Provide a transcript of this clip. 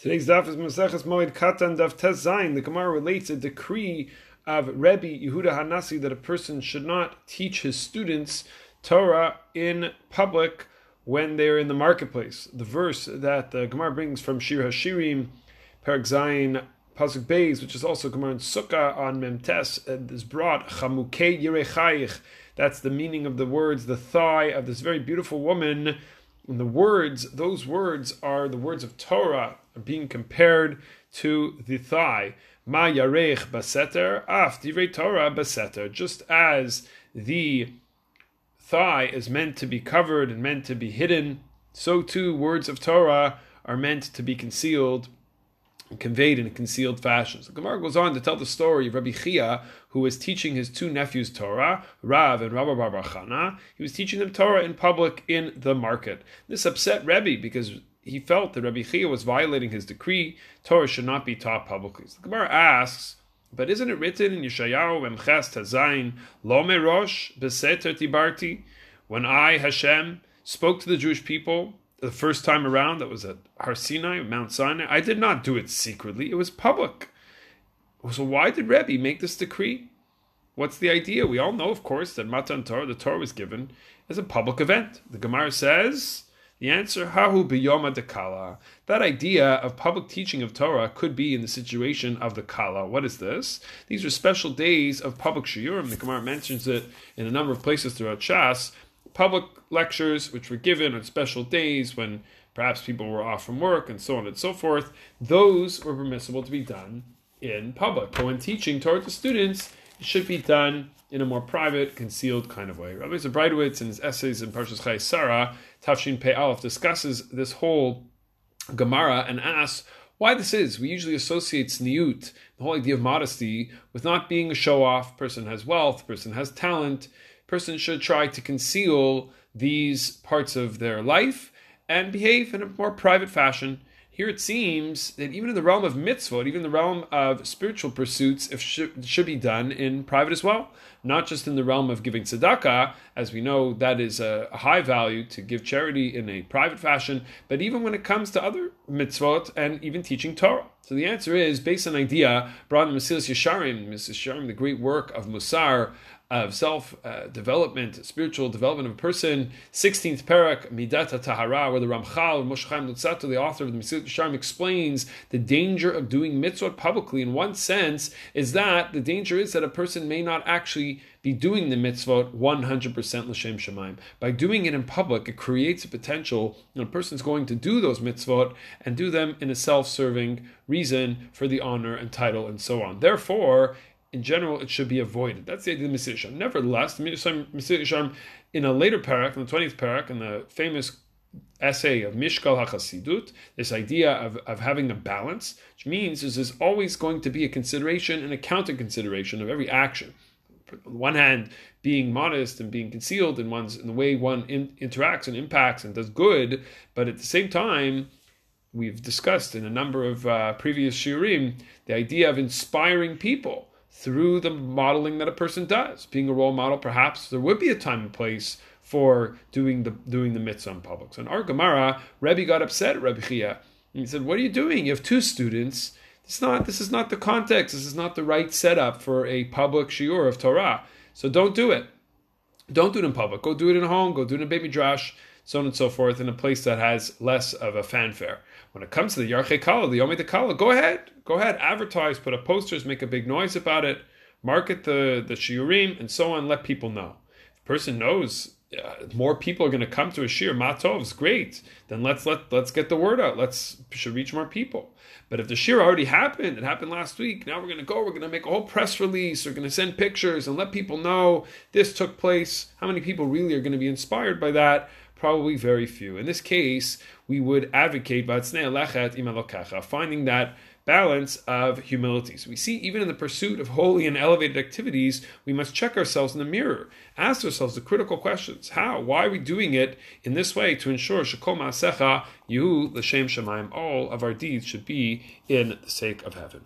Today's daf is Maseches Moed Katan Daf Tes Zayin. The Gemara relates a decree of Rebbe Yehuda Hanasi that a person should not teach his students Torah in public when they're in the marketplace. The verse that the Gemara brings from Shir Hashirim, Perak Zayin, Pasuk Beis, which is also Gemara in Sukkah on Memtes, is brought Chamukei Yirechayich. That's the meaning of the words, the thigh of this very beautiful woman and the words, those words are the words of Torah being compared to the thigh. Ma yarech baseter, af divrei Torah baseter. Just as the thigh is meant to be covered and meant to be hidden, so too words of Torah are meant to be concealed conveyed in a concealed fashion. So Gemara goes on to tell the story of Rabbi Chia, who was teaching his two nephews Torah, Rav and Rabbah Bar Chana. He was teaching them Torah in public in the market. This upset Rebbe because he felt that Rabbi Chia was violating his decree. Torah should not be taught publicly. So the Gemara asks, but isn't it written in Yeshayahu Memches Tazayin, Lo Merosh Beseter Dibarti, when I, Hashem, spoke to the Jewish people the first time around, that was at Har Sinai, Mount Sinai, I did not do it secretly. It was public. So why did Rebbe make this decree? What's the idea? We all know, of course, that Matan Torah, the Torah was given as a public event. The Gemara says the answer, Hahu biyoma de kala. That idea of public teaching of Torah could be in the situation of the kala. What is this? These are special days of public shiurim. The Gemara mentions it in a number of places throughout Shas public lectures, which were given on special days when perhaps people were off from work and so on and so forth, those were permissible to be done in public. But when teaching Torah to students, it should be done in a more private, concealed kind of way. Rabbi Zabreidowitz, in his essays in Parshas Chayei Sarah, Tafshin Pei Aleph, discusses this whole Gemara and asks why this is. We usually associate tzniut, the whole idea of modesty, with not being a show off. Person has wealth, person has talent, person should try to conceal these parts of their life and behave in a more private fashion. Here it seems that even in the realm of mitzvot, even in the realm of spiritual pursuits, it should, should be done in private as well. Not just in the realm of giving tzedakah, as we know that is a, high value to give charity in a private fashion, but even when it comes to other mitzvot and even teaching Torah. So the answer is based on idea brought in Mesilas Yesharim, Mesilas Yesharim, the great work of Musar, of self uh, development, spiritual development of a person. 16th parak, Midata Tahara, where the Ramchal, Moshe Chaim Luzzatto, the author of the Mesilas Yesharim, explains the danger of doing mitzvot publicly. In one sense, is that the danger is that a person may not actually be doing the mitzvot 100% l'shem shamayim. By doing it in public, it creates a potential that a person's going to do those mitzvot and do them in a self-serving reason for the honor and title and so on. Therefore, in general, it should be avoided. That's the idea of the. Nevertheless, the in a later parak, in the 20th parak, in the famous essay of Mishkal HaChasidut, this idea of, of having a balance, which means is there's always going to be a consideration and a counter consideration of every action. On one hand, being modest and being concealed in one's in the way one in, interacts and impacts and does good, but at the same time, we've discussed in a number of uh, previous shiurim the idea of inspiring people through the modeling that a person does. Being a role model, perhaps there would be a time and place for doing the doing the mitzvah in public. So in our Gemara, Rebbe got upset at Rebbe Chia. He said, "What are you doing? You have two students. It's not. This is not the context. This is not the right setup for a public shiur of Torah. So don't do it. Don't do it in public. Go do it in home. Go do it in a beis midrash." So on and so forth, in a place that has less of a fanfare. When it comes to the Yarche Kala, the Yomei Kala, go ahead, go ahead, advertise, put up posters, make a big noise about it, market the, the shiurim, and so on, let people know. If a person knows uh, more people are going to come to a shiur, matov is great. Then let's let let's get the word out. Let's should reach more people. But if the shiur already happened, it happened last week. Now we're going to go. We're going to make a whole press release. We're going to send pictures and let people know this took place. How many people really are going to be inspired by that? Probably very few. In this case, we would advocate finding that balance of humility. So we see even in the pursuit of holy and elevated activities, we must check ourselves in the mirror, ask ourselves the critical questions. How? Why are we doing it in this way to ensure shekol ma'asecha, you, l'shem all of our deeds should be in the sake of heaven.